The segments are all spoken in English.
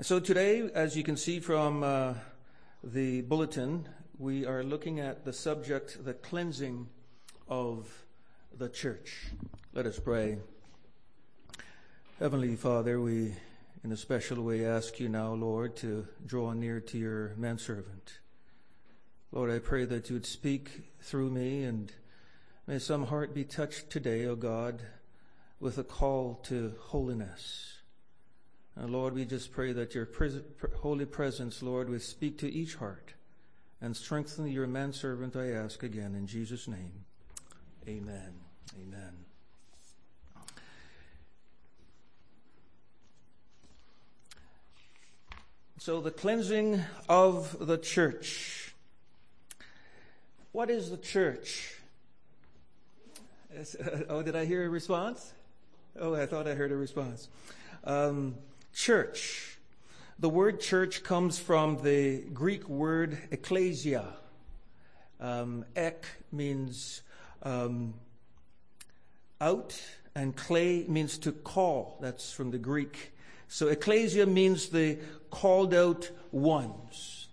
So today, as you can see from uh, the bulletin, we are looking at the subject, the cleansing of the church. Let us pray. Heavenly Father, we in a special way ask you now, Lord, to draw near to your manservant. Lord, I pray that you would speak through me and may some heart be touched today, O God, with a call to holiness. And Lord, we just pray that your pres- holy presence, Lord, would speak to each heart and strengthen your manservant, I ask again, in Jesus' name. Amen. Amen. So, the cleansing of the church. What is the church? Oh, did I hear a response? Oh, I thought I heard a response. Um, church. The word church comes from the Greek word ecclesia. Um, ek means um, out, and clay means to call. That's from the Greek. So ecclesia means the called out ones.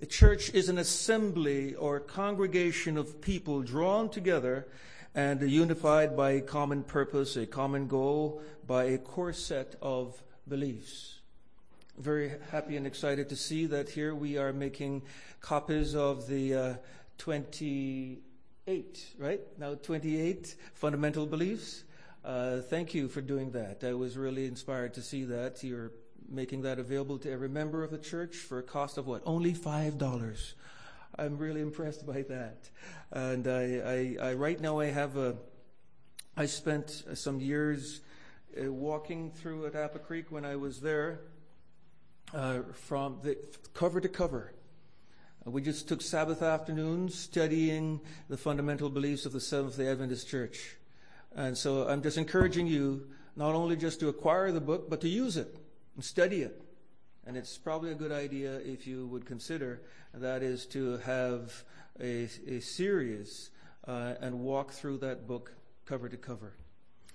The church is an assembly or congregation of people drawn together and unified by a common purpose, a common goal, by a core set of beliefs. Very happy and excited to see that here we are making copies of the uh, 28, right? Now 28 fundamental beliefs. Uh, thank you for doing that. I was really inspired to see that. You're making that available to every member of the church for a cost of what? Only $5. I'm really impressed by that. And I, I, I right now I have a, I spent some years uh, walking through at Apple Creek when I was there, uh, from the cover to cover. Uh, we just took Sabbath afternoons studying the fundamental beliefs of the Seventh day Adventist Church. And so I'm just encouraging you not only just to acquire the book, but to use it and study it. And it's probably a good idea if you would consider that is to have a, a series uh, and walk through that book cover to cover.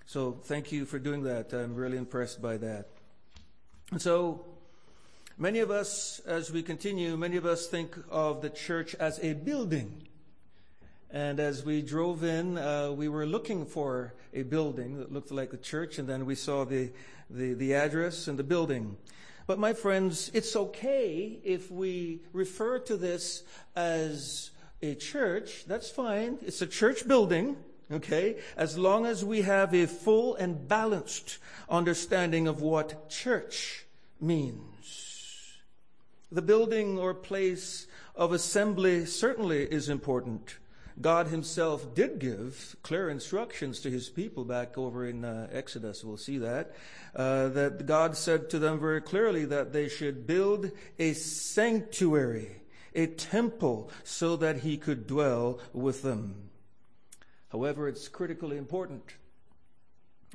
So thank you for doing that. I'm really impressed by that. And so many of us, as we continue, many of us think of the church as a building. And as we drove in, uh, we were looking for a building that looked like the church, and then we saw the, the, the address and the building. But my friends, it's okay if we refer to this as a church. That's fine. It's a church building. Okay? As long as we have a full and balanced understanding of what church means. The building or place of assembly certainly is important. God himself did give clear instructions to his people back over in uh, Exodus. We'll see that. Uh, that God said to them very clearly that they should build a sanctuary, a temple, so that he could dwell with them. However, it's critically important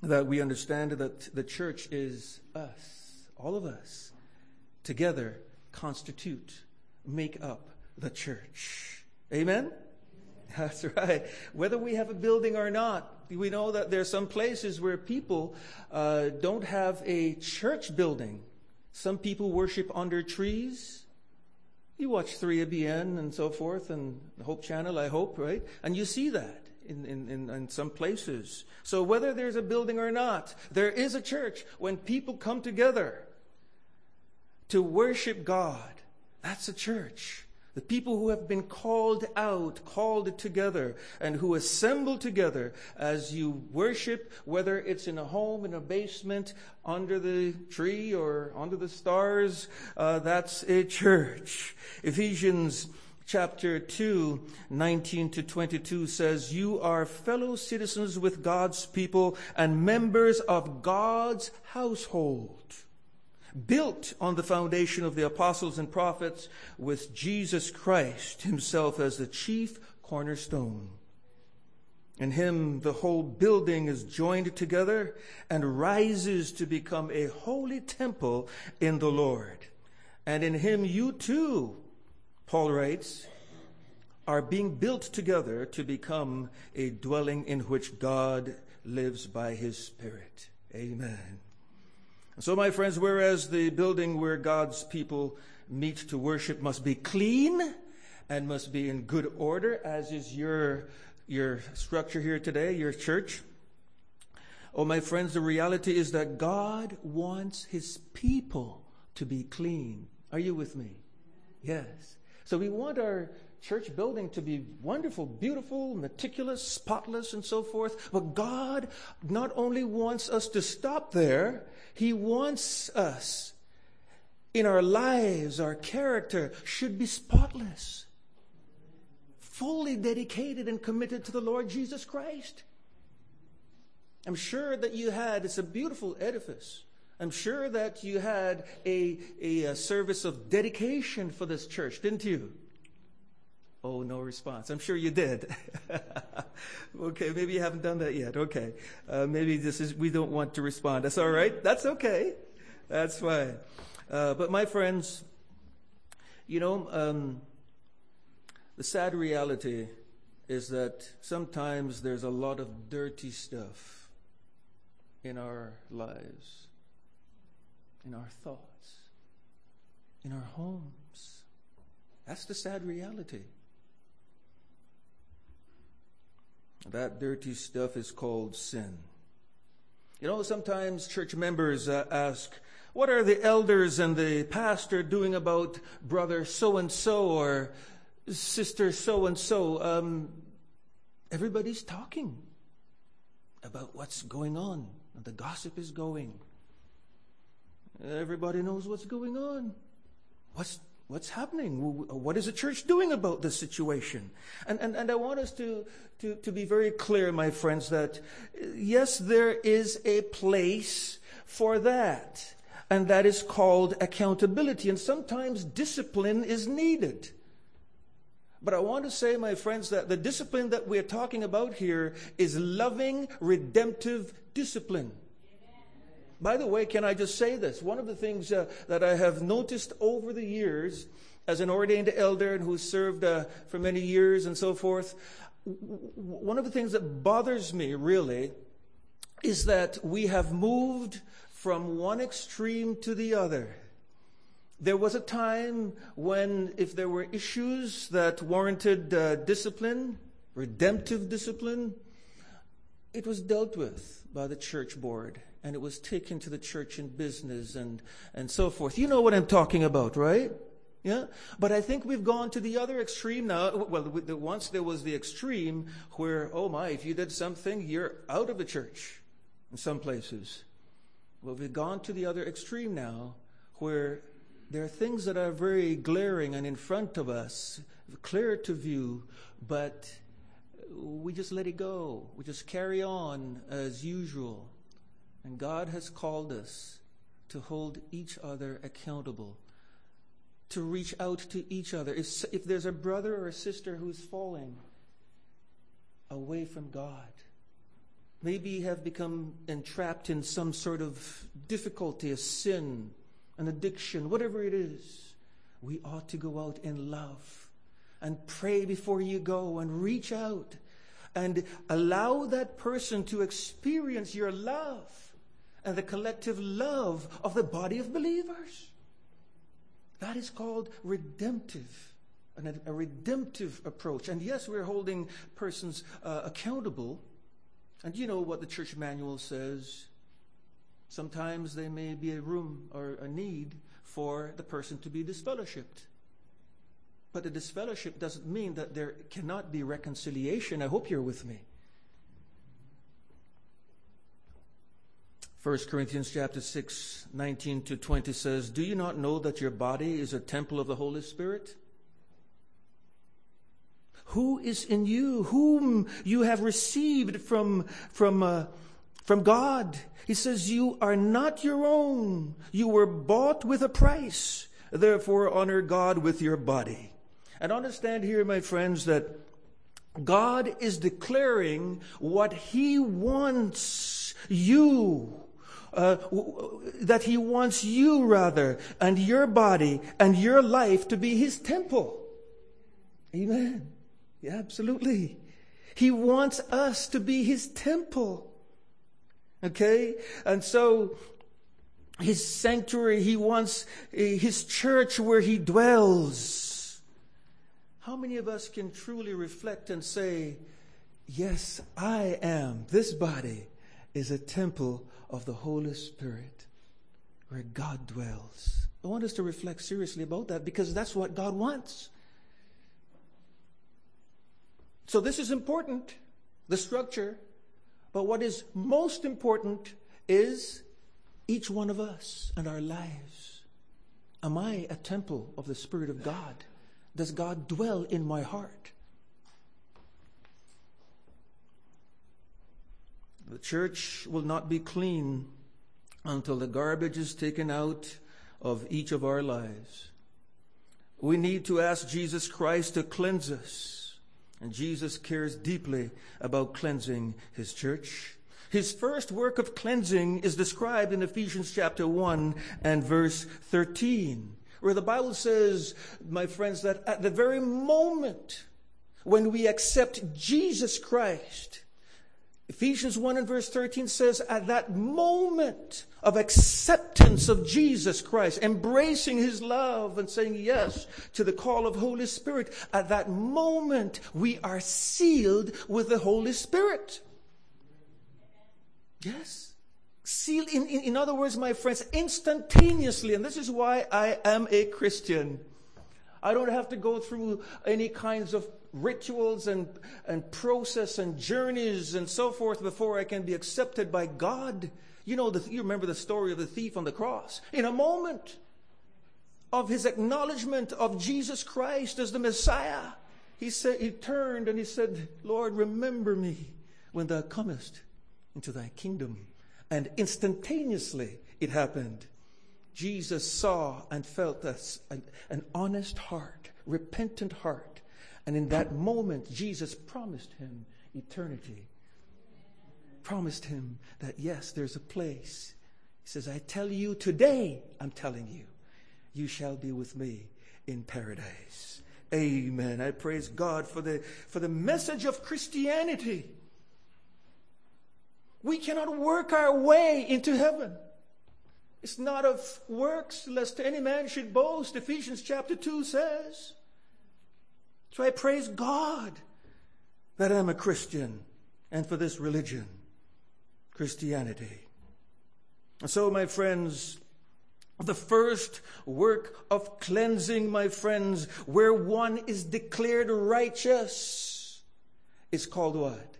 that we understand that the church is us, all of us, together constitute, make up the church. Amen? That's right. Whether we have a building or not, we know that there are some places where people uh, don't have a church building. Some people worship under trees. You watch 3ABN and so forth, and Hope Channel, I hope, right? And you see that in, in, in, some places. So whether there's a building or not, there is a church. When people come together to worship God, that's a church. The people who have been called out, called together, and who assemble together as you worship, whether it's in a home, in a basement, under the tree, or under the stars, uh, that's a church. Ephesians chapter 2, 19 to 22 says, You are fellow citizens with God's people and members of God's household, built on the foundation of the apostles and prophets, with Jesus Christ himself as the chief cornerstone. In him, the whole building is joined together and rises to become a holy temple in the Lord. And in him, you too Paul writes, are being built together to become a dwelling in which God lives by his Spirit. Amen. So, my friends, whereas the building where God's people meet to worship must be clean and must be in good order, as is your, your structure here today, your church. Oh, my friends, the reality is that God wants his people to be clean. Are you with me? Yes. So we want our church building to be wonderful, beautiful, meticulous, spotless, and so forth. But God not only wants us to stop there, He wants us in our lives, our character should be spotless, fully dedicated and committed to the Lord Jesus Christ. I'm sure that you had, it's a beautiful edifice. I'm sure that you had a, a, a service of dedication for this church, didn't you? Oh, no response. I'm sure you did. okay, maybe you haven't done that yet. Okay. Uh, maybe this is, we don't want to respond. That's all right. That's okay. That's fine. Uh, but my friends, you know, um, the sad reality is that sometimes there's a lot of dirty stuff in our lives, in our thoughts, in our homes. That's the sad reality. That dirty stuff is called sin. You know, sometimes church members uh, ask, what are the elders and the pastor doing about brother so and so or sister so and so? Everybody's talking about what's going on. and The gossip is going. Everybody knows what's going on. What's what's happening? What is the church doing about this situation? And, and, and I want us to, to, to be very clear, my friends, that uh, yes, there is a place for that. And that is called accountability. And sometimes discipline is needed. But I want to say, my friends, that the discipline that we're talking about here is loving, redemptive discipline. By the way, can I just say this? One of the things uh, that I have noticed over the years as an ordained elder and who served uh, for many years and so forth, one of the things that bothers me really is that we have moved from one extreme to the other. There was a time when, if there were issues that warranted uh, discipline, redemptive discipline, it was dealt with by the church board and it was taken to the church and business and, and so forth. You know what I'm talking about, right? Yeah? But I think we've gone to the other extreme now. Well, once there was the extreme where, oh my, if you did something, you're out of the church in some places. Well, we've gone to the other extreme now where there are things that are very glaring and in front of us, clear to view, but we just let it go. We just carry on as usual. And God has called us to hold each other accountable, to reach out to each other. If, if there's a brother or a sister who's falling away from God, maybe have become entrapped in some sort of difficulty, a sin, an addiction, whatever it is, we ought to go out in love and pray before you go and reach out and allow that person to experience your love and the collective love of the body of believers. That is called redemptive, a redemptive approach. And yes, we're holding persons uh, accountable. And you know what the church manual says. Sometimes there may be a room or a need for the person to be disfellowshipped. But the disfellowship doesn't mean that there cannot be reconciliation. I hope you're with me. 1 Corinthians chapter 6, 19 to 20 says, Do you not know that your body is a temple of the Holy Spirit? Who is in you, whom you have received from, from, uh, from God? He says, You are not your own. You were bought with a price. Therefore, honor God with your body. And understand here, my friends, that God is declaring what He wants you uh, that He wants you, rather, and your body and your life to be His temple. Amen. Yeah, absolutely. He wants us to be His temple. Okay? And so, his sanctuary. He wants eh, his church where he dwells. How many of us can truly reflect and say, Yes, I am. This body is a temple of the Holy Spirit where God dwells. I want us to reflect seriously about that because that's what God wants. So, this is important, the structure. But what is most important is each one of us and our lives. Am I a temple of the Spirit of God? Does God dwell in my heart? The church will not be clean until the garbage is taken out of each of our lives. We need to ask Jesus Christ to cleanse us. And Jesus cares deeply about cleansing his church. His first work of cleansing is described in Ephesians chapter 1 and verse 13, where the Bible says, my friends, that at the very moment when we accept Jesus Christ, Ephesians 1 and verse 13 says, at that moment of acceptance of Jesus Christ, embracing his love and saying yes to the call of Holy Spirit, at that moment we are sealed with the Holy Spirit. Yes. Sealed, in, in, in other words, my friends, instantaneously, and this is why I am a Christian. I don't have to go through any kinds of rituals and, and process and journeys and so forth before I can be accepted by God. You know, the, you remember the story of the thief on the cross. In a moment of his acknowledgement of Jesus Christ as the Messiah, he said, he turned and he said, Lord, remember me when thou comest into thy kingdom. And instantaneously it happened. Jesus saw and felt a, an honest heart, repentant heart. And in that moment, Jesus promised him eternity. Promised him that, yes, there's a place. He says, I tell you today, I'm telling you, you shall be with me in paradise. Amen. I praise God for the, for the message of Christianity. We cannot work our way into heaven. It's not of works, lest any man should boast, Ephesians chapter 2 says. So I praise God that I'm a Christian and for this religion, Christianity. And so, my friends, the first work of cleansing, my friends, where one is declared righteous, is called what?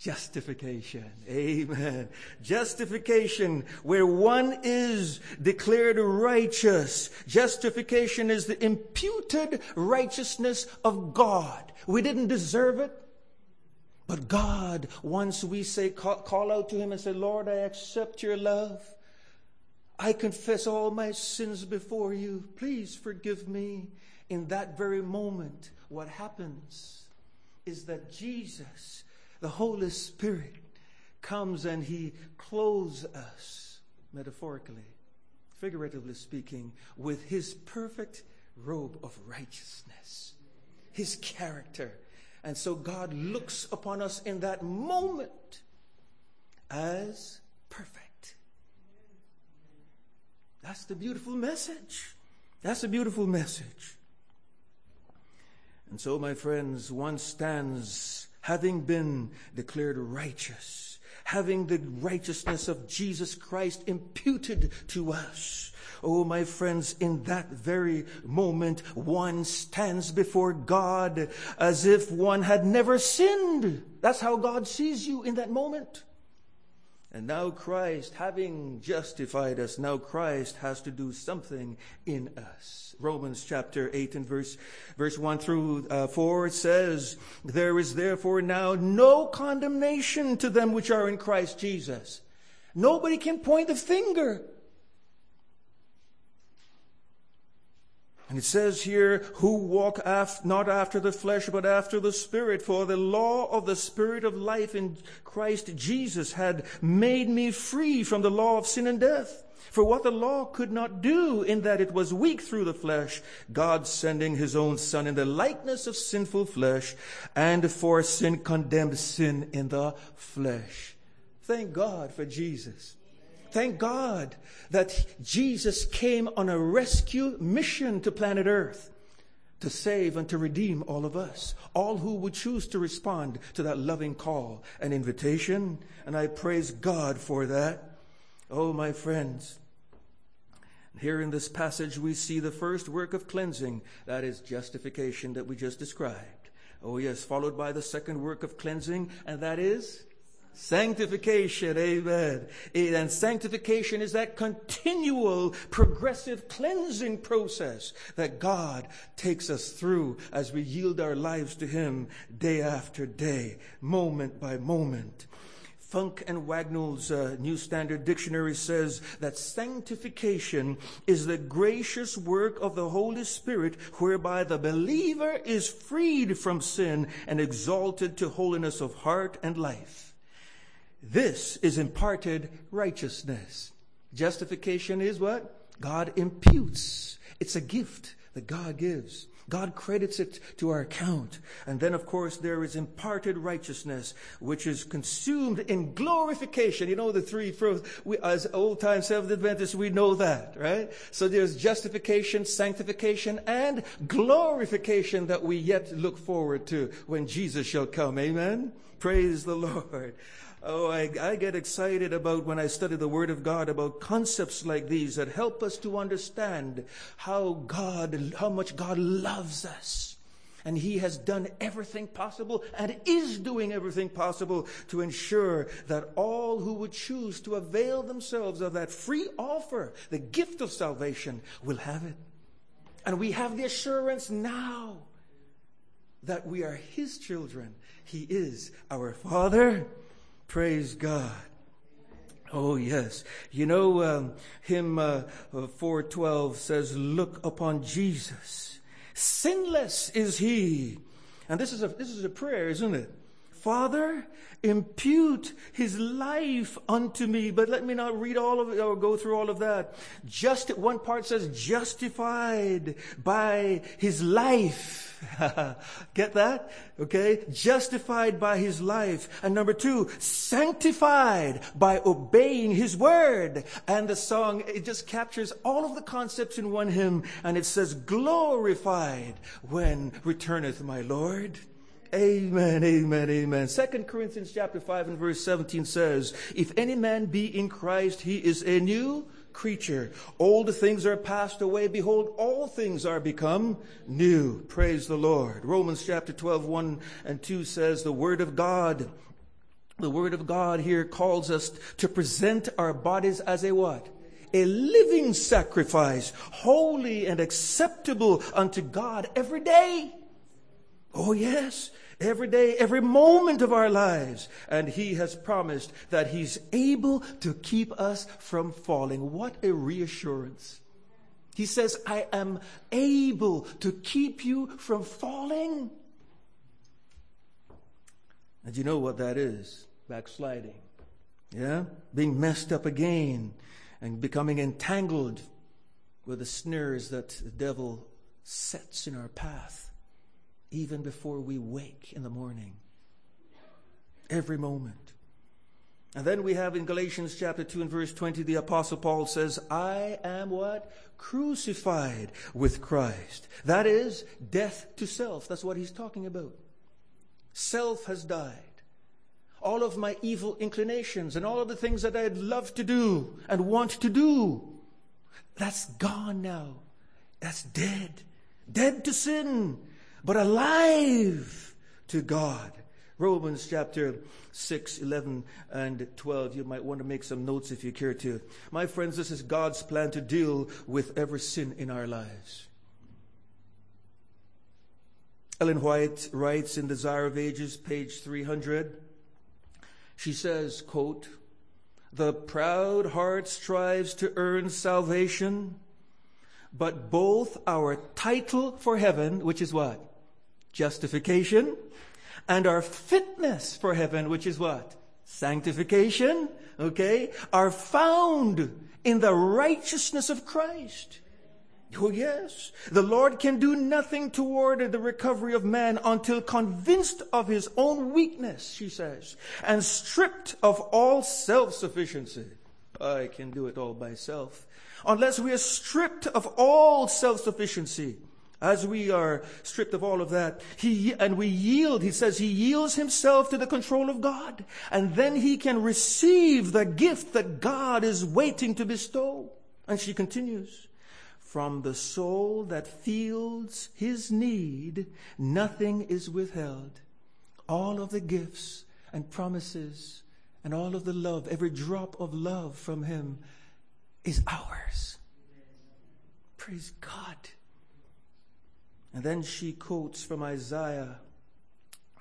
Justification. Amen. Justification, where one is declared righteous. Justification is the imputed righteousness of God. We didn't deserve it. But God, once we say, call, call out to Him and say, Lord, I accept your love. I confess all my sins before you. Please forgive me. In that very moment, what happens is that Jesus the Holy Spirit comes and He clothes us, metaphorically, figuratively speaking, with His perfect robe of righteousness, His character. And so God looks upon us in that moment as perfect. That's the beautiful message. That's a beautiful message. And so, my friends, one stands having been declared righteous, having the righteousness of Jesus Christ imputed to us. Oh, my friends, in that very moment, one stands before God as if one had never sinned. That's how God sees you in that moment. And now Christ, having justified us, now Christ has to do something in us. Romans chapter 8 and verse, verse 1 through uh, 4 says, There is therefore now no condemnation to them which are in Christ Jesus. Nobody can point a finger And it says here, who walk af- not after the flesh, but after the Spirit. For the law of the Spirit of life in Christ Jesus had made me free from the law of sin and death. For what the law could not do in that it was weak through the flesh, God sending his own son in the likeness of sinful flesh, and for sin condemned sin in the flesh. Thank God for Jesus. Thank God that Jesus came on a rescue mission to planet Earth to save and to redeem all of us, all who would choose to respond to that loving call and invitation. And I praise God for that. Oh, my friends. Here in this passage, we see the first work of cleansing, that is justification that we just described. Oh, yes, followed by the second work of cleansing, and that is Sanctification, amen. And sanctification is that continual progressive cleansing process that God takes us through as we yield our lives to Him day after day, moment by moment. Funk and Wagnalls uh, New Standard Dictionary says that sanctification is the gracious work of the Holy Spirit whereby the believer is freed from sin and exalted to holiness of heart and life. This is imparted righteousness. Justification is what? God imputes. It's a gift that God gives. God credits it to our account. And then, of course, there is imparted righteousness, which is consumed in glorification. You know, the three, we, as old time Seventh Adventists, we know that, right? So there's justification, sanctification, and glorification that we yet look forward to when Jesus shall come. Amen? Praise the Lord. Oh, I, I, get excited about when I study the Word of God about concepts like these that help us to understand how God, how much God loves us. And He has done everything possible and is doing everything possible to ensure that all who would choose to avail themselves of that free offer, the gift of salvation, will have it. And we have the assurance now that we are His children. He is our Father. Praise God. Oh yes. You know, um, hymn uh, 412 says, look upon Jesus. Sinless is he. And this is a, this is a prayer, isn't it? Father, impute his life unto me. But let me not read all of it or go through all of that. Just one part says justified by his life. Get that? Okay. Justified by his life. And number two, sanctified by obeying his word. And the song, it just captures all of the concepts in one hymn and it says glorified when returneth my Lord. Amen, amen, amen. Second Corinthians chapter 5 and verse 17 says, If any man be in Christ, he is a new creature. Old things are passed away. Behold, all things are become new. Praise the Lord. Romans chapter 12, 1 and 2 says, The word of God, the word of God here calls us to present our bodies as a what? a living sacrifice, holy and acceptable unto God every day. Oh, yes. Every day, every moment of our lives. And He has promised that He's able to keep us from falling. What a reassurance. He says, I am able to keep you from falling. And you know what that is? Backsliding. Yeah? Being messed up again and becoming entangled with the snares that the devil sets in our path even before we wake in the morning. Every moment. And then we have in Galatians chapter 2 and verse 20, the apostle Paul says, I am what? Crucified with Christ. That is death to self. That's what he's talking about. Self has died. All of my evil inclinations and all of the things that I'd love to do and want to do, that's gone now. That's dead. Dead to sin but alive to God. Romans chapter 6, 11, and 12. You might want to make some notes if you care to. My friends, this is God's plan to deal with every sin in our lives. Ellen White writes in Desire of Ages, page 300. She says, quote, The proud heart strives to earn salvation, but both our title for heaven, which is what? Justification. And our fitness for heaven, which is what? Sanctification. Okay? Are found in the righteousness of Christ. Oh, yes. The Lord can do nothing toward the recovery of man until convinced of his own weakness, she says, and stripped of all self sufficiency. I can do it all myself. Unless we are stripped of all self-sufficiency, as we are stripped of all of that, he, and we yield, he says, he yields himself to the control of God, and then he can receive the gift that God is waiting to bestow. And she continues, from the soul that feels his need, nothing is withheld. All of the gifts and promises and all of the love, every drop of love from him is ours. Praise God. And then she quotes from Isaiah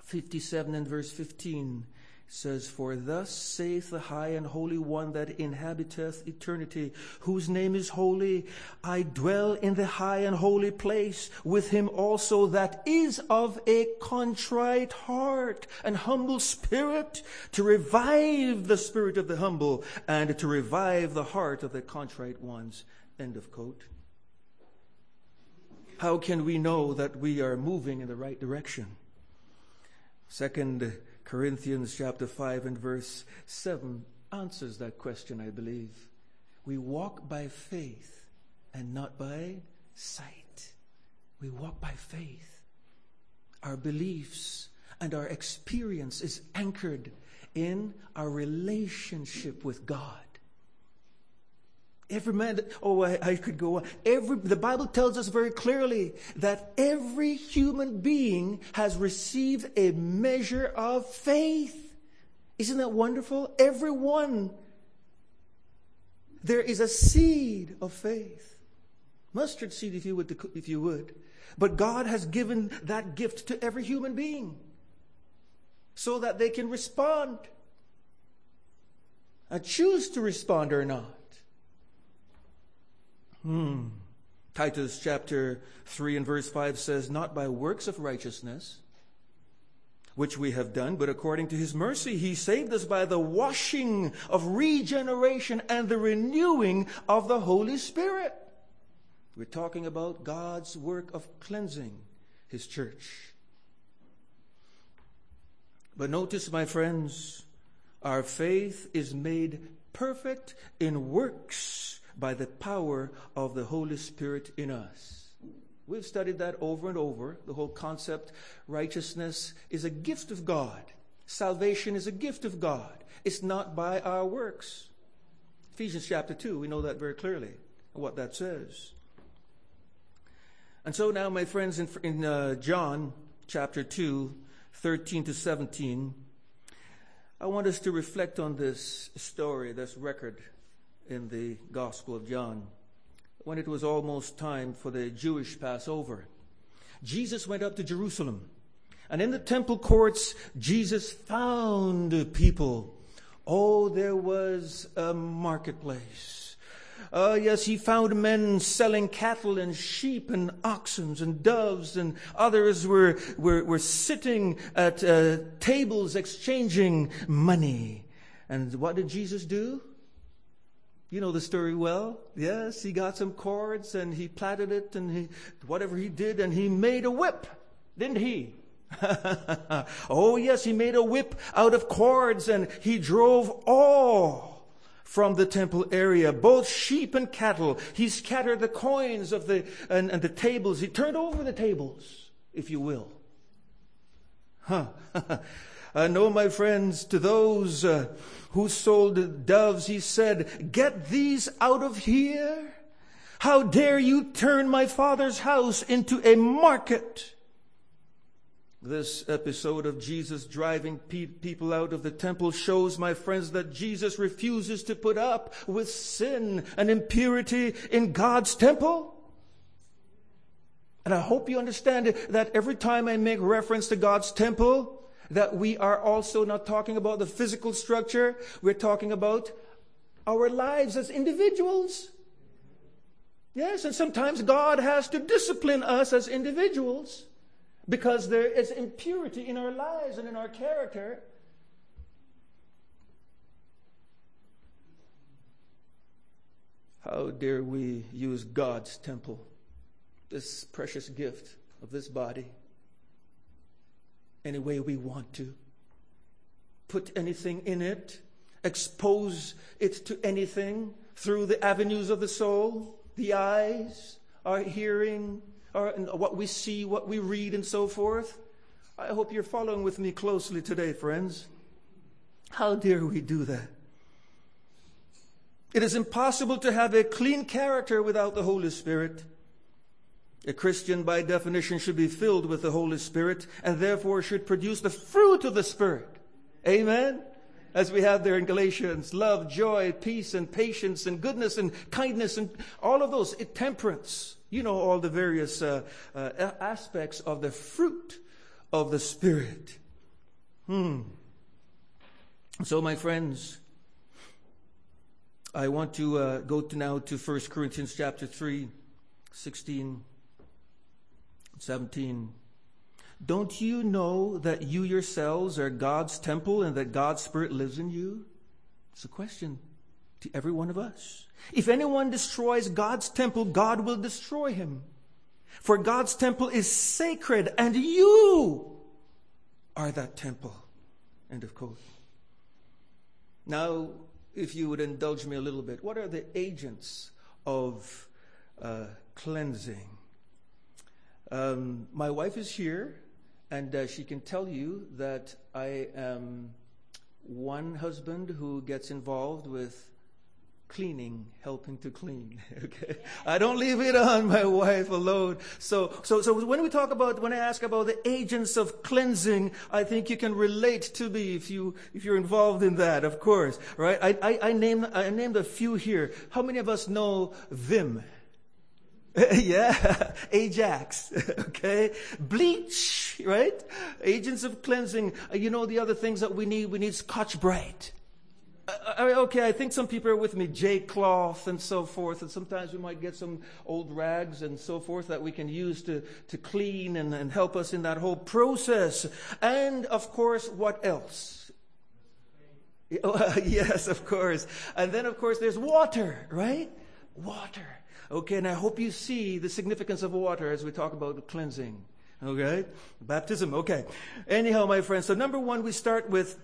57 and verse 15 says, For thus saith the high and holy one that inhabiteth eternity, whose name is holy. I dwell in the high and holy place with him also that is of a contrite heart and humble spirit, to revive the spirit of the humble and to revive the heart of the contrite ones. End of quote. How can we know that we are moving in the right direction? Second Corinthians chapter 5 and verse 7 answers that question, I believe. We walk by faith and not by sight. We walk by faith. Our beliefs and our experience is anchored in our relationship with God. Every man, oh, I, I, could go on. Every, the Bible tells us very clearly that every human being has received a measure of faith. Isn't that wonderful? Everyone. There is a seed of faith. Mustard seed, if you would, if you would. But God has given that gift to every human being so that they can respond. and choose to respond or not. Hmm. Titus chapter 3 and verse 5 says, Not by works of righteousness, which we have done, but according to his mercy, he saved us by the washing of regeneration and the renewing of the Holy Spirit. We're talking about God's work of cleansing his church. But notice, my friends, our faith is made perfect in works by the power of the Holy Spirit in us. We've studied that over and over. The whole concept righteousness is a gift of God. Salvation is a gift of God. It's not by our works. Ephesians chapter 2, we know that very clearly, what that says. And so now, my friends, in, in uh, John chapter 2, 13 to 17, I want us to reflect on this story, this record in the Gospel of John when it was almost time for the Jewish Passover. Jesus went up to Jerusalem, and in the temple courts, Jesus found people. Oh, there was a marketplace. Uh, yes, he found men selling cattle and sheep and oxen and doves, and others were, were, were sitting at uh, tables exchanging money. And what did Jesus do? You know the story well. Yes, he got some cords and he plaited it and he, whatever he did, and he made a whip, didn't he? oh yes, he made a whip out of cords and he drove all from the temple area, both sheep and cattle. He scattered the coins of the, and, and the tables. He turned over the tables, if you will. Huh. I know, my friends, to those uh, who sold doves, he said, Get these out of here. How dare you turn my father's house into a market? This episode of Jesus driving pe- people out of the temple shows, my friends, that Jesus refuses to put up with sin and impurity in God's temple. And I hope you understand that every time I make reference to God's temple, that we are also not talking about the physical structure, we're talking about our lives as individuals. Yes, and sometimes God has to discipline us as individuals because there is impurity in our lives and in our character. How dare we use God's temple, this precious gift of this body? Any way we want to. Put anything in it expose it to anything through the avenues of the soul, the eyes, our hearing, our, what we see, what we read, and so forth. I hope you're following with me closely today, friends. How dare we do that? It is impossible to have a clean character without the Holy Spirit. A Christian, by definition, should be filled with the Holy Spirit and therefore should produce the fruit of the Spirit. Amen? As we have there in Galatians love, joy, peace, and patience, and goodness, and kindness, and all of those, it temperance. You know all the various uh, uh, aspects of the fruit of the Spirit. Hmm. So, my friends, I want to uh, go to now to 1 Corinthians chapter 3, 16, 17. Don't you know that you yourselves are God's temple and that God's Spirit lives in you? It's a question to every one of us. If anyone destroys God's temple, God will destroy him. For God's temple is sacred and you are that temple. End of quote. Now, if you would indulge me a little bit, what are the agents of uh, cleansing? Um, my wife is here, and uh, she can tell you that I am one husband who gets involved with cleaning, helping to clean. Okay, I don't leave it on my wife alone. So, so, so when we talk about, when I ask about the agents of cleansing, I think you can relate to me if you if you're involved in that. Of course, right? I I, I named I named a few here. How many of us know Vim? yeah, Ajax, okay? Bleach, right? Agents of cleansing. Uh, you know the other things that we need? We need Scotch-Brite. Uh, uh, okay, I think some people are with me, J cloth and so forth, and sometimes we might get some old rags and so forth that we can use to, to clean and, and help us in that whole process. And of course, what else? yes, of course. And then, of course, there's water, right? Water. Okay, and I hope you see the significance of water as we talk about cleansing. Okay? Baptism. Okay. Anyhow, my friends, so number one, we start with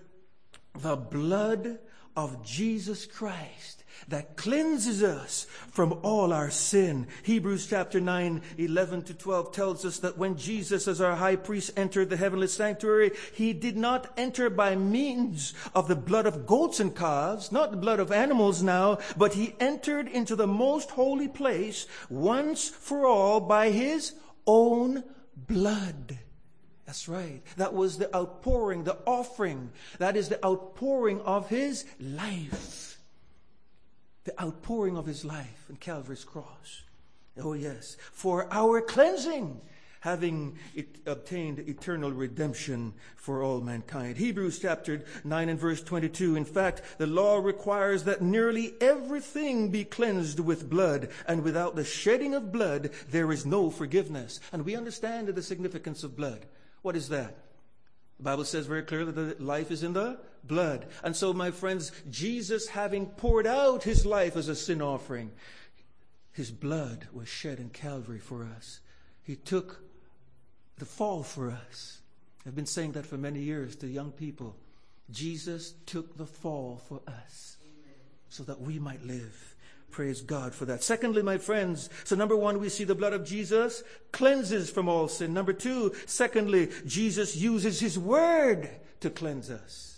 the blood of Jesus Christ that cleanses us from all our sin. Hebrews chapter 9, 11 to 12 tells us that when Jesus as our high priest entered the heavenly sanctuary, he did not enter by means of the blood of goats and calves, not the blood of animals now, but he entered into the most holy place once for all by his own blood. That's right. That was the outpouring, the offering. That is the outpouring of his life. The outpouring of his life in Calvary's cross. Oh, yes. For our cleansing, having obtained eternal redemption for all mankind. Hebrews chapter 9 and verse 22. In fact, the law requires that nearly everything be cleansed with blood, and without the shedding of blood, there is no forgiveness. And we understand the significance of blood. What is that? The Bible says very clearly that life is in the blood. And so, my friends, Jesus having poured out his life as a sin offering, his blood was shed in Calvary for us. He took the fall for us. I've been saying that for many years to young people. Jesus took the fall for us so that we might live. Praise God for that. Secondly, my friends, so number one, we see the blood of Jesus cleanses from all sin. Number two, secondly, Jesus uses his word to cleanse us.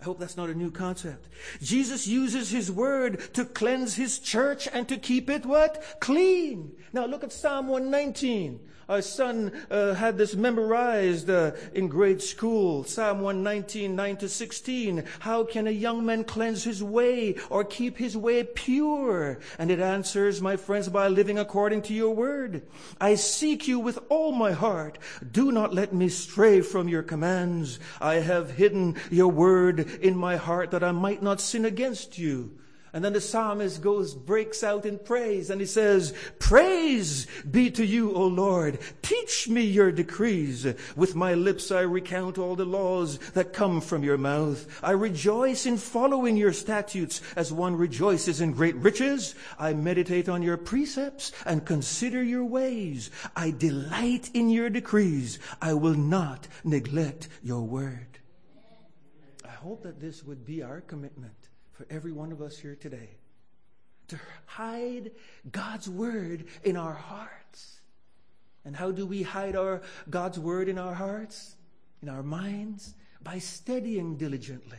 I hope that's not a new concept. Jesus uses his word to cleanse his church and to keep it what? Clean. Now look at Psalm 119. Our son uh, had this memorized uh, in grade school, Psalm 119, 9 to 16. How can a young man cleanse his way or keep his way pure? And it answers, my friends, by living according to your word. I seek you with all my heart. Do not let me stray from your commands. I have hidden your word in my heart that I might not sin against you. And then the psalmist goes, breaks out in praise and he says, Praise be to you, O Lord. Teach me your decrees. With my lips I recount all the laws that come from your mouth. I rejoice in following your statutes as one rejoices in great riches. I meditate on your precepts and consider your ways. I delight in your decrees. I will not neglect your word I hope that this would be our commitment for every one of us here today to hide God's word in our hearts. And how do we hide our God's word in our hearts, in our minds? By studying diligently,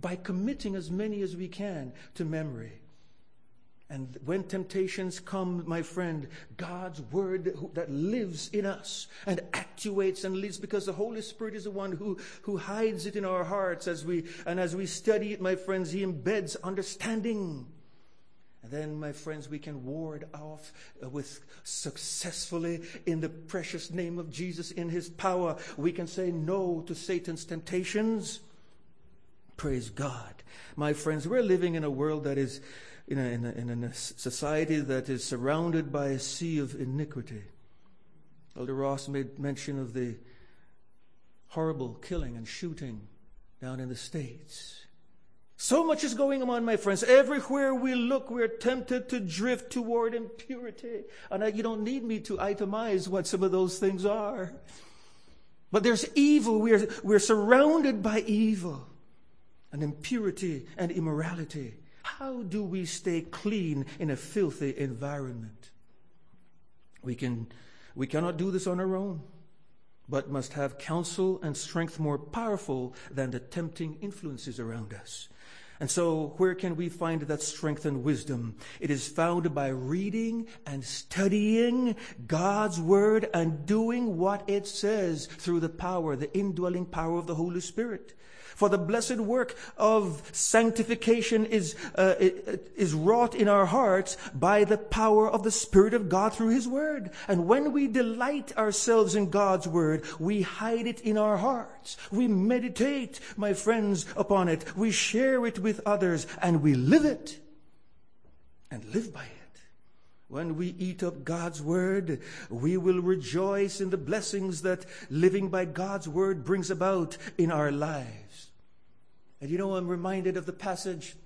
by committing as many as we can to memory. And when temptations come, my friend, God's word that lives in us and actuates and lives because the Holy Spirit is the one who, who hides it in our hearts as we, and as we study it, my friends, He embeds understanding. And then, my friends, we can ward off uh, with successfully in the precious name of Jesus in His power. We can say no to Satan's temptations. Praise God. My friends, we're living in a world that is in a, in, a, in a society that is surrounded by a sea of iniquity. Elder Ross made mention of the horrible killing and shooting down in the States. So much is going on, my friends. Everywhere we look, we're tempted to drift toward impurity. And I, you don't need me to itemize what some of those things are. But there's evil. We're, we're surrounded by evil and impurity and immorality. How do we stay clean in a filthy environment? We, can, we cannot do this on our own, but must have counsel and strength more powerful than the tempting influences around us. And so, where can we find that strength and wisdom? It is found by reading and studying God's Word and doing what it says through the power, the indwelling power of the Holy Spirit. For the blessed work of sanctification is, uh, is wrought in our hearts by the power of the Spirit of God through His Word. And when we delight ourselves in God's Word, we hide it in our hearts. We meditate, my friends, upon it. We share it with others and we live it and live by it. When we eat up God's Word, we will rejoice in the blessings that living by God's Word brings about in our lives. And you know, I'm reminded of the passage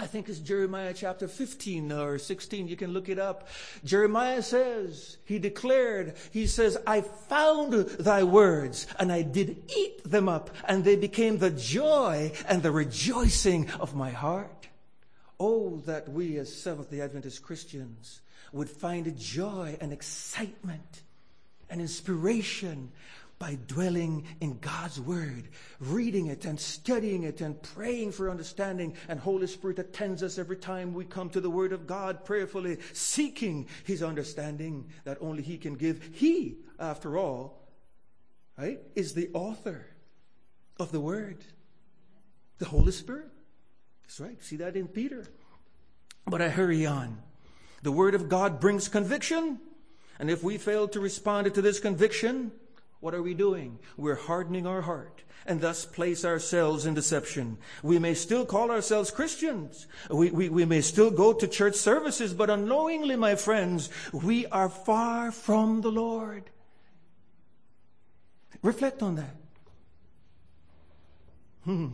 I think it's Jeremiah chapter 15 or 16. You can look it up. Jeremiah says, he declared, he says, I found thy words and I did eat them up and they became the joy and the rejoicing of my heart. Oh, that we as Seventh-day Adventist Christians would find joy and excitement and inspiration by dwelling in God's Word, reading it and studying it and praying for understanding. And Holy Spirit attends us every time we come to the Word of God prayerfully, seeking His understanding that only He can give. He, after all, right, is the author of the Word, the Holy Spirit. That's right. See that in Peter. But I hurry on. The Word of God brings conviction. And if we fail to respond to this conviction, what are we doing? We're hardening our heart and thus place ourselves in deception. We may still call ourselves Christians. We, we, we may still go to church services, but unknowingly, my friends, we are far from the Lord. Reflect on that. Hmm.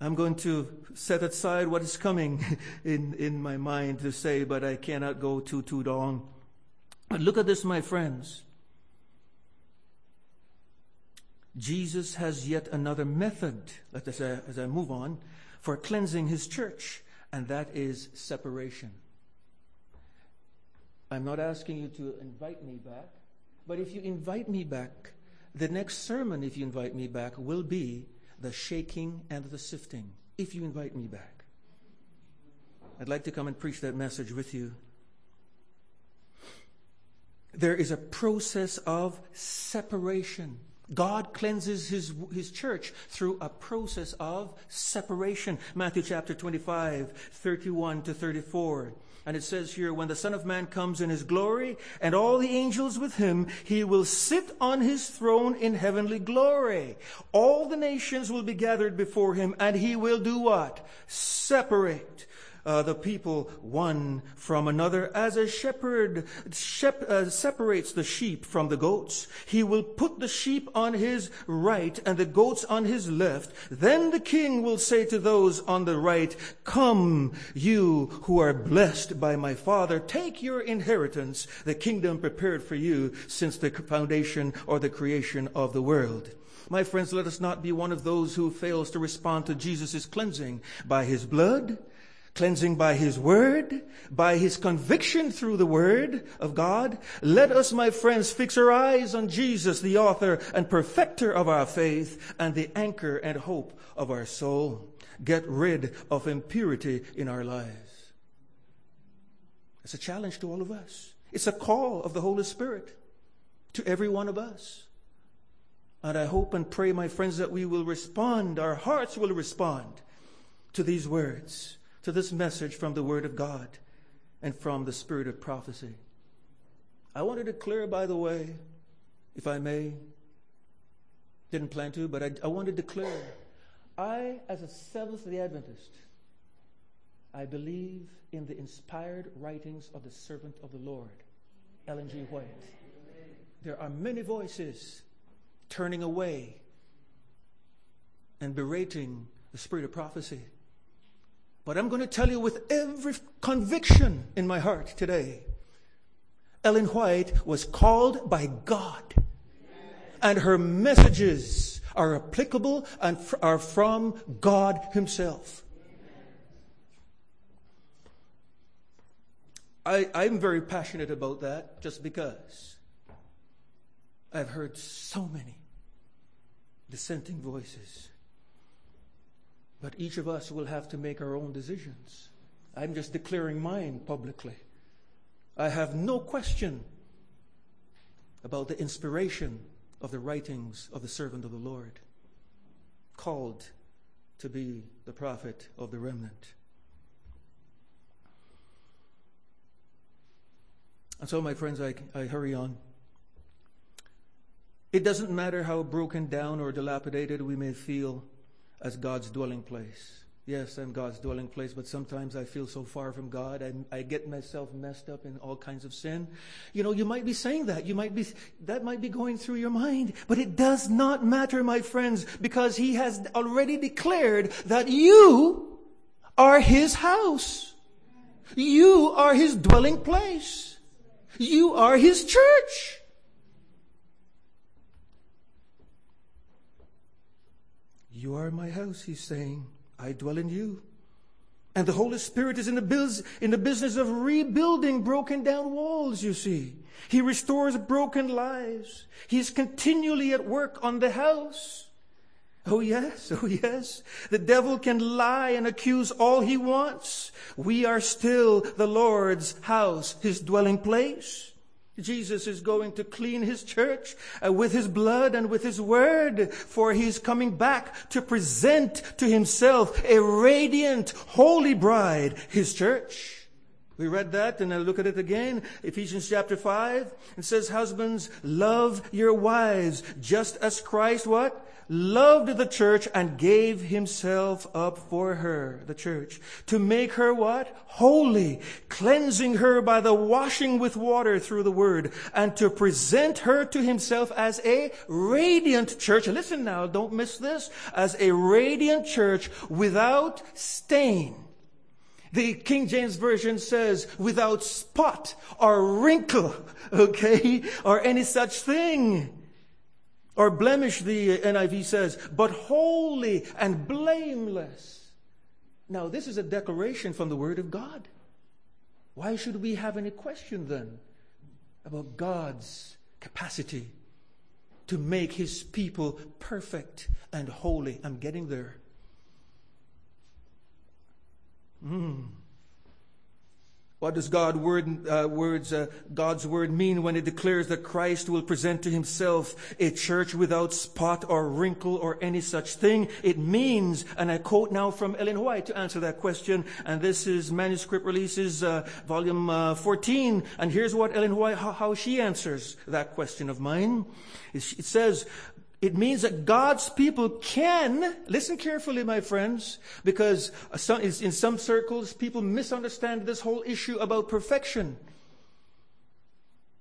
I'm going to set aside what is coming in, in my mind to say, but I cannot go too, too long. But look at this, my friends. Jesus has yet another method, as I, uh, as I move on, for cleansing his church, and that is separation. I'm not asking you to invite me back, but if you invite me back, the next sermon, if you invite me back, will be the shaking and the sifting, if you invite me back. I'd like to come and preach that message with you. There is a process of separation God cleanses his, his church through a process of separation. Matthew chapter 25, 31 to 34. And it says here, when the Son of Man comes in his glory and all the angels with him, he will sit on his throne in heavenly glory. All the nations will be gathered before him and he will do what? Separate uh, the people one from another as a shepherd shep- uh, separates the sheep from the goats. He will put the sheep on his right and the goats on his left. Then the king will say to those on the right, come you who are blessed by my father, take your inheritance, the kingdom prepared for you since the foundation or the creation of the world. My friends, let us not be one of those who fails to respond to Jesus' cleansing by his blood, cleansing by his word, by his conviction through the word of God. Let us, my friends, fix our eyes on Jesus, the author and perfecter of our faith and the anchor and hope of our soul. Get rid of impurity in our lives. It's a challenge to all of us. It's a call of the Holy Spirit to every one of us. And I hope and pray, my friends, that we will respond, our hearts will respond to these words, to this message from the Word of God and from the Spirit of prophecy. I want to declare, by the way, if I may, didn't plan to, but I, I want to declare I, as a Seventh day Adventist, I believe in the inspired writings of the servant of the Lord, Ellen G. White. There are many voices turning away and berating the spirit of prophecy. But I'm going to tell you with every conviction in my heart today Ellen White was called by God, and her messages are applicable and are from God Himself. I, I'm very passionate about that just because I've heard so many dissenting voices. But each of us will have to make our own decisions. I'm just declaring mine publicly. I have no question about the inspiration of the writings of the servant of the Lord, called to be the prophet of the remnant. And so, my friends, I, I hurry on. It doesn't matter how broken down or dilapidated we may feel as God's dwelling place. Yes, I'm God's dwelling place, but sometimes I feel so far from God and I get myself messed up in all kinds of sin. You know, you might be saying that. You might be, that might be going through your mind, but it does not matter, my friends, because He has already declared that you are His house. You are His dwelling place. You are His church. You are my house, he's saying. I dwell in you. And the Holy Spirit is in the, biz- in the business of rebuilding broken down walls, you see. He restores broken lives. He is continually at work on the house. Oh yes, oh yes. The devil can lie and accuse all he wants. We are still the Lord's house, his dwelling place. Jesus is going to clean his church uh, with his blood and with his word, for he's coming back to present to himself a radiant, holy bride, his church. We read that and I look at it again. Ephesians chapter 5. It says, husbands, love your wives, just as Christ what? Loved the church and gave himself up for her, the church, to make her what? Holy, cleansing her by the washing with water through the word, and to present her to himself as a radiant church. Listen now, don't miss this. As a radiant church without stain. The King James Version says without spot or wrinkle, okay, or any such thing or blemish, the NIV says, but holy and blameless. Now, this is a declaration from the Word of God. Why should we have any question then about God's capacity to make His people perfect and holy? I'm getting there. Hmm. What does God word, uh, words, uh, God's word mean when it declares that Christ will present to himself a church without spot or wrinkle or any such thing? It means, and I quote now from Ellen White to answer that question, and this is Manuscript Releases, uh, volume uh, 14, and here's what Ellen White, how, how she answers that question of mine. It says, it means that God's people can, listen carefully, my friends, because in some circles, people misunderstand this whole issue about perfection.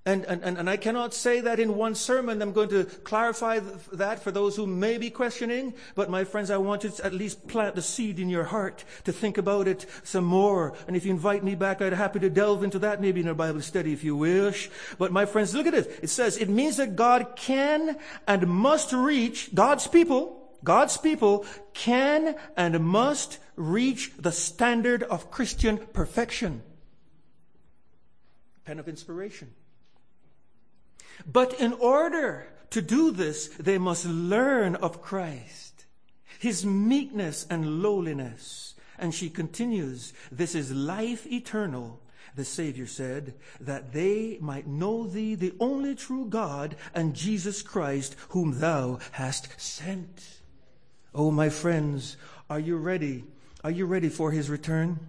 And, and, and I cannot say that in one sermon. I'm going to clarify that for those who may be questioning. But my friends, I want to at least plant the seed in your heart to think about it some more. And if you invite me back, I'd be happy to delve into that maybe in a Bible study if you wish. But my friends, look at it. It says it means that God can and must reach God's people. God's people can and must reach the standard of Christian perfection. Pen of inspiration. But in order to do this, they must learn of Christ, his meekness and lowliness. And she continues, this is life eternal, the Savior said, that they might know thee, the only true God, and Jesus Christ, whom thou hast sent. Oh, my friends, are you ready? Are you ready for his return?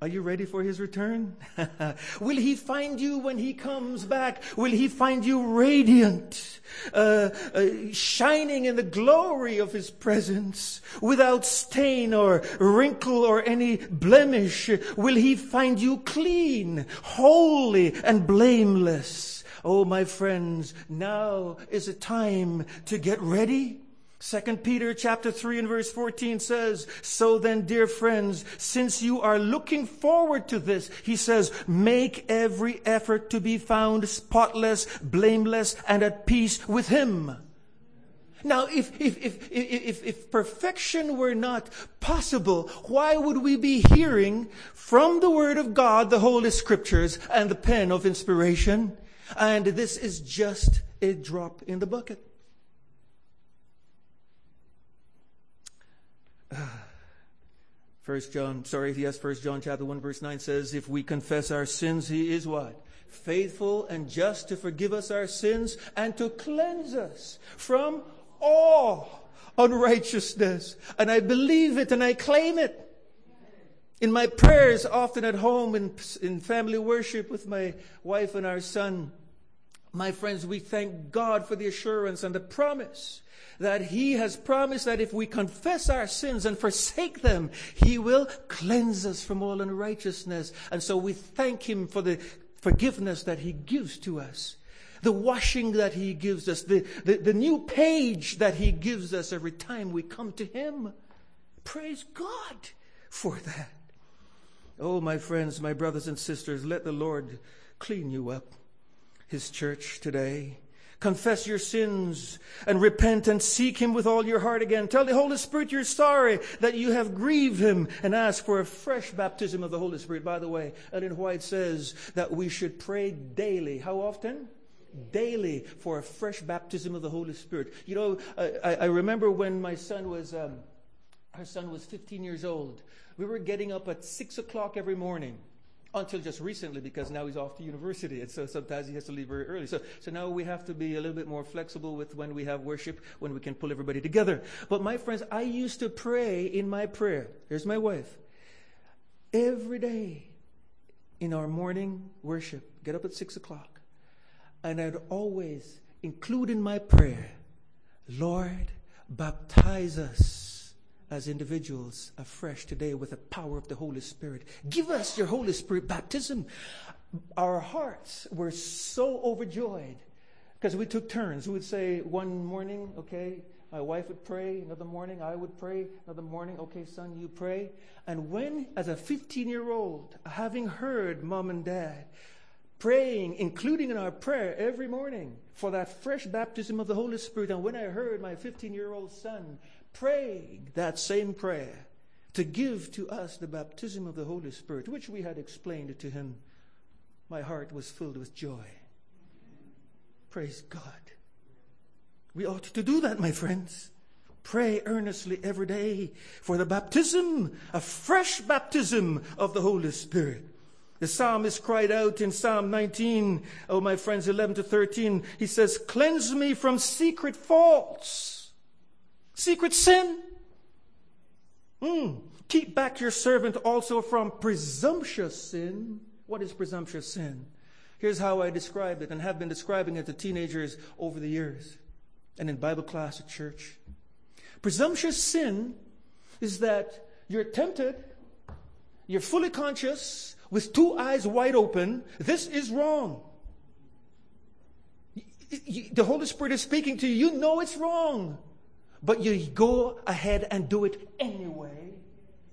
Are you ready for his return? Will he find you when he comes back? Will he find you radiant, uh, uh, shining in the glory of his presence, without stain or wrinkle or any blemish? Will he find you clean, holy, and blameless? Oh, my friends, now is a time to get ready Second Peter chapter 3 and verse 14 says, So then, dear friends, since you are looking forward to this, he says, make every effort to be found spotless, blameless, and at peace with him. Now, if, if, if, if, if perfection were not possible, why would we be hearing from the Word of God, the Holy Scriptures, and the pen of inspiration? And this is just a drop in the bucket. First John, sorry, yes, First John chapter 1 verse 9 says, if we confess our sins, he is what? Faithful and just to forgive us our sins and to cleanse us from all unrighteousness. And I believe it and I claim it. In my prayers, often at home in, in family worship with my wife and our son, my friends, we thank God for the assurance and the promise that He has promised that if we confess our sins and forsake them, He will cleanse us from all unrighteousness. And so we thank Him for the forgiveness that He gives to us. The washing that He gives us, the, the, the new page that He gives us every time we come to Him. Praise God for that. Oh, my friends, my brothers and sisters, let the Lord clean you up. His church today. Confess your sins and repent and seek Him with all your heart again. Tell the Holy Spirit you're sorry that you have grieved Him and ask for a fresh baptism of the Holy Spirit. By the way, Ellen White says that we should pray daily. How often? Daily for a fresh baptism of the Holy Spirit. You know, I, I remember when my son was, um, son was 15 years old. We were getting up at 6 o'clock every morning until just recently because now he's off to university and so sometimes he has to leave very early. So, so now we have to be a little bit more flexible with when we have worship, when we can pull everybody together. But my friends, I used to pray in my prayer. Here's my wife. Every day in our morning worship, get up at six o'clock. And I'd always include in my prayer, Lord, baptize us as individuals afresh today with the power of the Holy Spirit. Give us your Holy Spirit baptism. Our hearts were so overjoyed because we took turns. We would say one morning, okay, my wife would pray. Another morning, I would pray. Another morning, okay, son, you pray. And when, as a 15 year old, having heard mom and dad praying, including in our prayer every morning for that fresh baptism of the Holy Spirit, and when I heard my 15 year old son praying that same prayer to give to us the baptism of the Holy Spirit, which we had explained to him, my heart was filled with joy. Praise God. We ought to do that, my friends. Pray earnestly every day for the baptism, a fresh baptism of the Holy Spirit. The psalmist cried out in Psalm 19, oh my friends, 11 to 13, he says, cleanse me from secret faults secret sin. Mm. Keep back your servant also from presumptuous sin. What is presumptuous sin? Here's how I describe it and have been describing it to teenagers over the years and in Bible class at church. Presumptuous sin is that you're tempted, you're fully conscious, with two eyes wide open, this is wrong. the Holy Spirit is speaking to you. You know it's wrong, but you go ahead and do it anyway.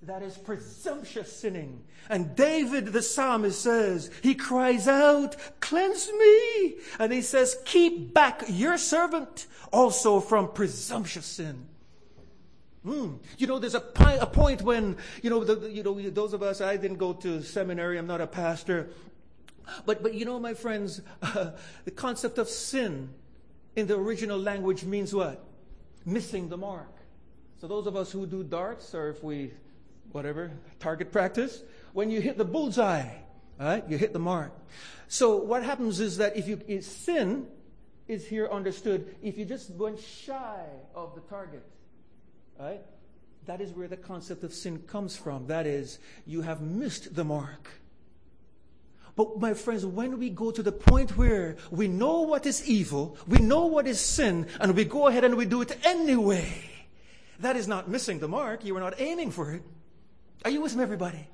That is presumptuous sinning. And David the psalmist says, he cries out, cleanse me. And he says, keep back your servant also from presumptuous sin. Mm. You know, there's a, a point when, you know, the, you know, those of us, I didn't go to seminary, I'm not a pastor. But, but you know, my friends, uh, the concept of sin in the original language means what? Missing the mark. So those of us who do darts, or if we, whatever, target practice, when you hit the bullseye, right, you hit the mark. So what happens is that if you, if sin is here understood, if you just went shy of the target, right, that is where the concept of sin comes from. That is, you have missed the mark. But my friends, when we go to the point where we know what is evil, we know what is sin, and we go ahead and we do it anyway, that is not missing the mark. You are not aiming for it. Are you with me, everybody?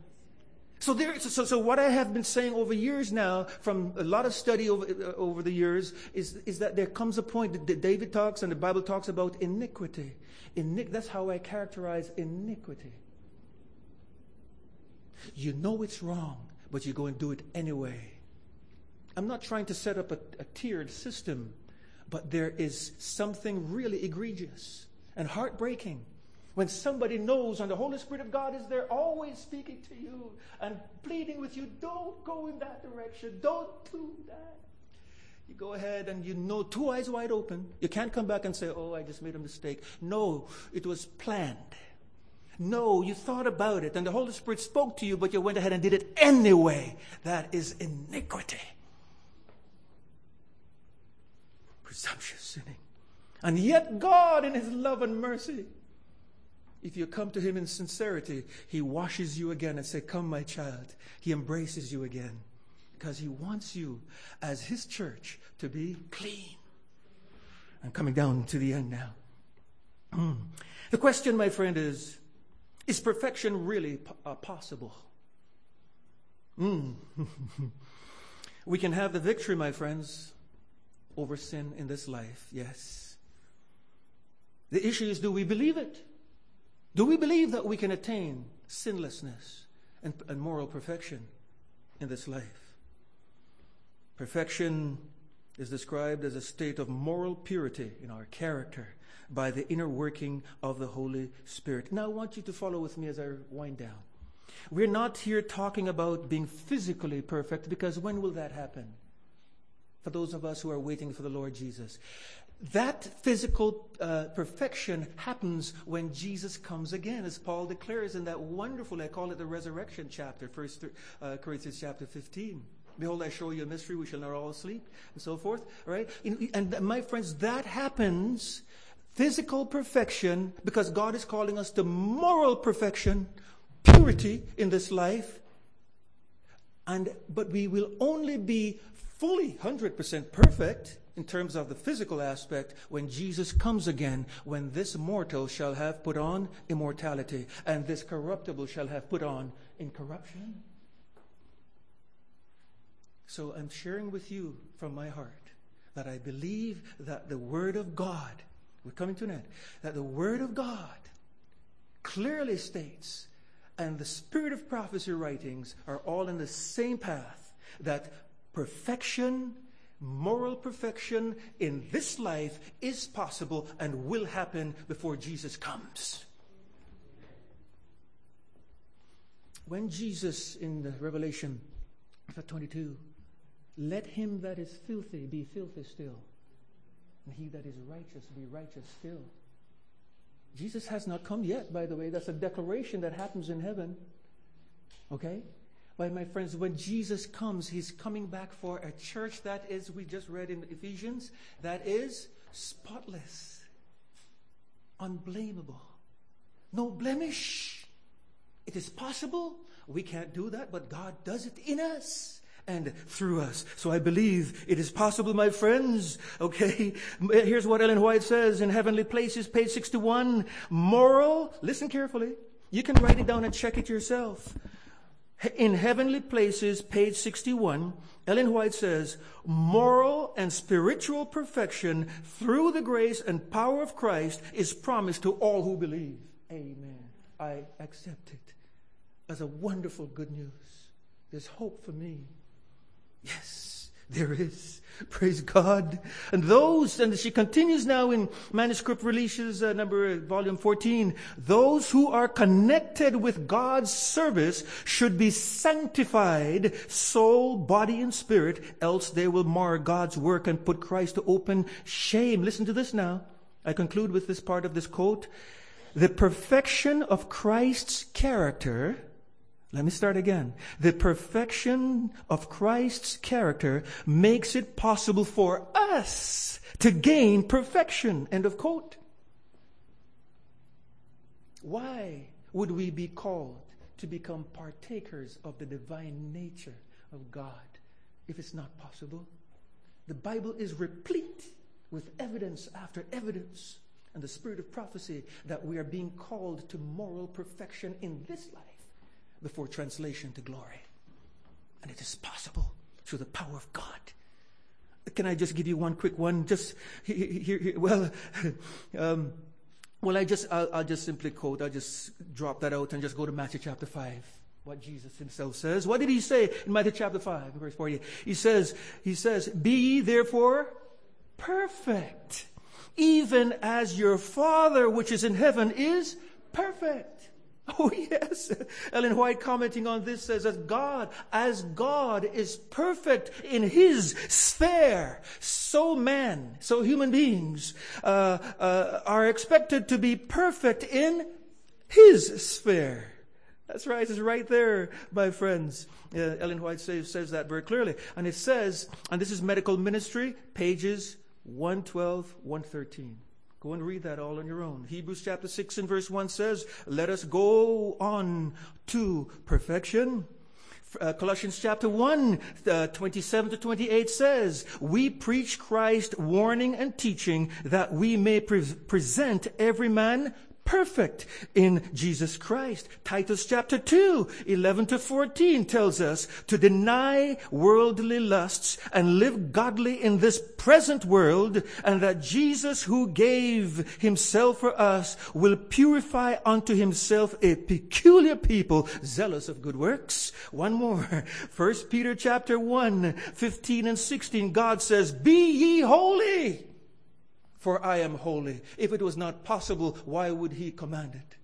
So there, so, so what I have been saying over years now, from a lot of study over, uh, over the years, is, is that there comes a point that David talks and the Bible talks about iniquity. Iniq, that's how I characterize iniquity. You know it's wrong but you go and do it anyway. I'm not trying to set up a, a tiered system, but there is something really egregious and heartbreaking when somebody knows and the Holy Spirit of God is there always speaking to you and pleading with you, don't go in that direction, don't do that. You go ahead and you know, two eyes wide open. You can't come back and say, oh, I just made a mistake. No, it was planned. No, you thought about it and the Holy Spirit spoke to you, but you went ahead and did it anyway. That is iniquity. Presumptuous sinning. And yet, God, in His love and mercy, if you come to Him in sincerity, He washes you again and say, Come, my child. He embraces you again because He wants you as His church to be clean. I'm coming down to the end now. The question, my friend, is is perfection really uh, possible? Mm. we can have the victory, my friends, over sin in this life, yes. The issue is do we believe it? Do we believe that we can attain sinlessness and, and moral perfection in this life? Perfection is described as a state of moral purity in our character by the inner working of the Holy Spirit. Now, I want you to follow with me as I wind down. We're not here talking about being physically perfect because when will that happen? For those of us who are waiting for the Lord Jesus. That physical uh, perfection happens when Jesus comes again, as Paul declares in that wonderful, I call it the resurrection chapter, First uh, Corinthians chapter 15. Behold, I show you a mystery, we shall not all sleep, and so forth, right? And my friends, that happens physical perfection because God is calling us to moral perfection, purity in this life. And, but we will only be fully 100% perfect in terms of the physical aspect when Jesus comes again, when this mortal shall have put on immortality and this corruptible shall have put on incorruption. So I'm sharing with you from my heart that I believe that the Word of God we're coming to an end. That the Word of God clearly states, and the Spirit of prophecy writings are all in the same path, that perfection, moral perfection in this life is possible and will happen before Jesus comes. When Jesus in the Revelation 22, let him that is filthy be filthy still and he that is righteous be righteous still. Jesus has not come yet, by the way. That's a declaration that happens in heaven. Okay? But my friends, when Jesus comes, he's coming back for a church that is, we just read in Ephesians, that is spotless, unblameable, no blemish. It is possible. We can't do that, but God does it in us and through us. So I believe it is possible, my friends. Okay. Here's what Ellen White says in Heavenly Places, page 61. Moral, listen carefully. You can write it down and check it yourself. in Heavenly Places, page 61, Ellen White says, moral and spiritual perfection through the grace and power of Christ is promised to all who believe. Amen. I accept it as a wonderful good news. There's hope for me. Yes, there is. Praise God. And those, and she continues now in manuscript releases uh, number, uh, volume 14, those who are connected with God's service should be sanctified, soul, body, and spirit, else they will mar God's work and put Christ to open shame. Listen to this now. I conclude with this part of this quote. The perfection of Christ's character let me start again. The perfection of Christ's character makes it possible for us to gain perfection. End of quote. Why would we be called to become partakers of the divine nature of God if it's not possible? The Bible is replete with evidence after evidence and the spirit of prophecy that we are being called to moral perfection in this life before translation to glory. And it is possible through the power of God. Can I just give you one quick one? Just here, here well, um, well, I just, I'll, I'll just simply quote, I'll just drop that out and just go to Matthew chapter 5 what Jesus himself says. What did he say in Matthew chapter 5, verse 48? He says, he says, be ye therefore perfect, even as your Father which is in heaven is perfect. Oh, yes. Ellen White commenting on this says that God, as God is perfect in his sphere, so man, so human beings, uh, uh, are expected to be perfect in his sphere. That's right. It's right there, my friends. Uh, Ellen White says, says that very clearly. And it says, and this is medical ministry, pages 112, 113. Go and read that all on your own. Hebrews chapter 6 and verse 1 says, Let us go on to perfection. Uh, Colossians chapter 1, uh, 27 to 28 says, We preach Christ warning and teaching that we may pre- present every man perfect in Jesus Christ. Titus chapter 2, 11 to 14 tells us to deny worldly lusts and live godly in this present world and that Jesus who gave himself for us will purify unto himself a peculiar people zealous of good works. One more. First Peter chapter 1, 15 and 16 God says, be ye holy for I am holy. If it was not possible, why would he command it?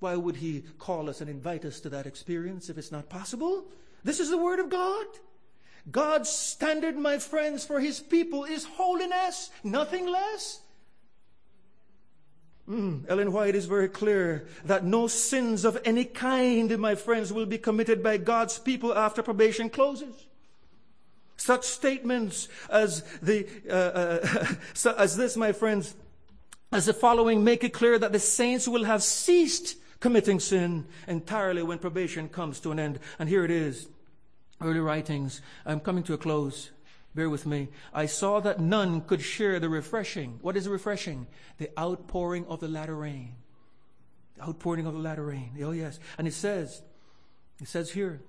Why would he call us and invite us to that experience if it's not possible? This is the word of God. God's standard, my friends, for his people is holiness, nothing less. Mm, Ellen White is very clear that no sins of any kind, my friends, will be committed by God's people after probation closes. Such statements as the uh, uh, as this, my friends, as the following make it clear that the saints will have ceased committing sin entirely when probation comes to an end. And here it is. Early writings. I'm coming to a close. Bear with me. I saw that none could share the refreshing. What is refreshing? The outpouring of the latter rain. The outpouring of the latter rain. Oh yes. And it says, it says here,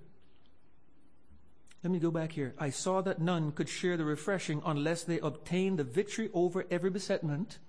let me go back here. I saw that none could share the refreshing unless they obtained the victory over every besetment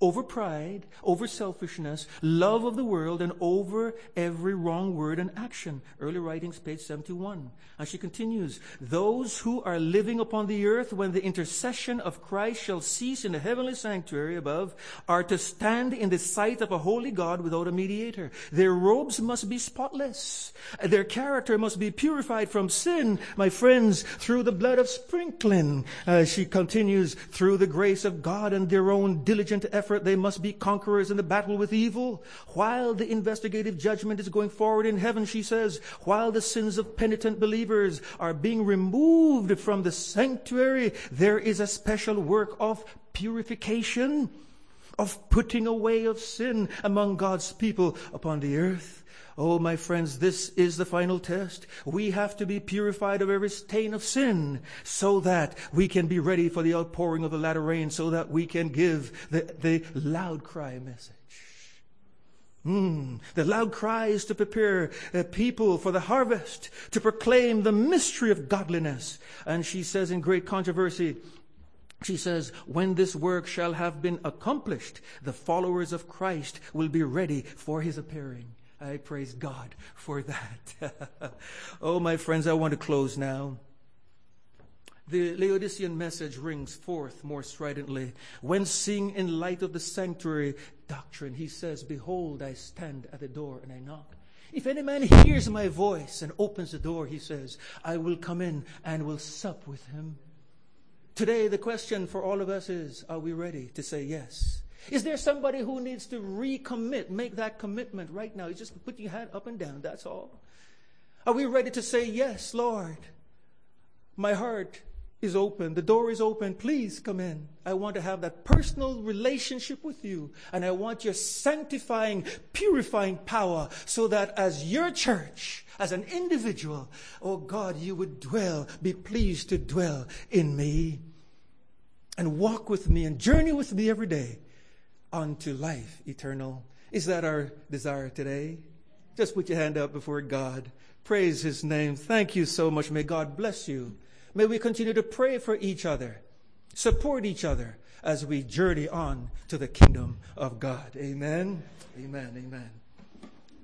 over pride, over selfishness, love of the world, and over every wrong word and action. Early writings, page 71. And she continues, those who are living upon the earth when the intercession of Christ shall cease in the heavenly sanctuary above are to stand in the sight of a holy God without a mediator. Their robes must be spotless. Their character must be purified from sin, my friends, through the blood of sprinkling. Uh, she continues, through the grace of God and their own diligent effort effort, they must be conquerors in the battle with evil. While the investigative judgment is going forward in heaven, she says, while the sins of penitent believers are being removed from the sanctuary, there is a special work of purification, of putting away of sin among God's people upon the earth. Oh, my friends, this is the final test. We have to be purified of every stain of sin so that we can be ready for the outpouring of the latter rain, so that we can give the, the loud cry message. Mm, the loud cries to prepare uh, people for the harvest, to proclaim the mystery of godliness. And she says in great controversy, she says, when this work shall have been accomplished, the followers of Christ will be ready for his appearing. I praise God for that. oh, my friends, I want to close now. The Laodicean message rings forth more stridently. When seeing in light of the sanctuary doctrine, he says, Behold, I stand at the door and I knock. If any man hears my voice and opens the door, he says, I will come in and will sup with him. Today, the question for all of us is, are we ready to say yes? Is there somebody who needs to recommit, make that commitment right now? You just put your hand up and down, that's all. Are we ready to say, yes, Lord? My heart is open. The door is open. Please come in. I want to have that personal relationship with you. And I want your sanctifying, purifying power so that as your church, as an individual, oh God, you would dwell, be pleased to dwell in me and walk with me and journey with me every day unto life eternal. Is that our desire today? Just put your hand up before God. Praise his name. Thank you so much. May God bless you. May we continue to pray for each other, support each other as we journey on to the kingdom of God. Amen. Amen. Amen.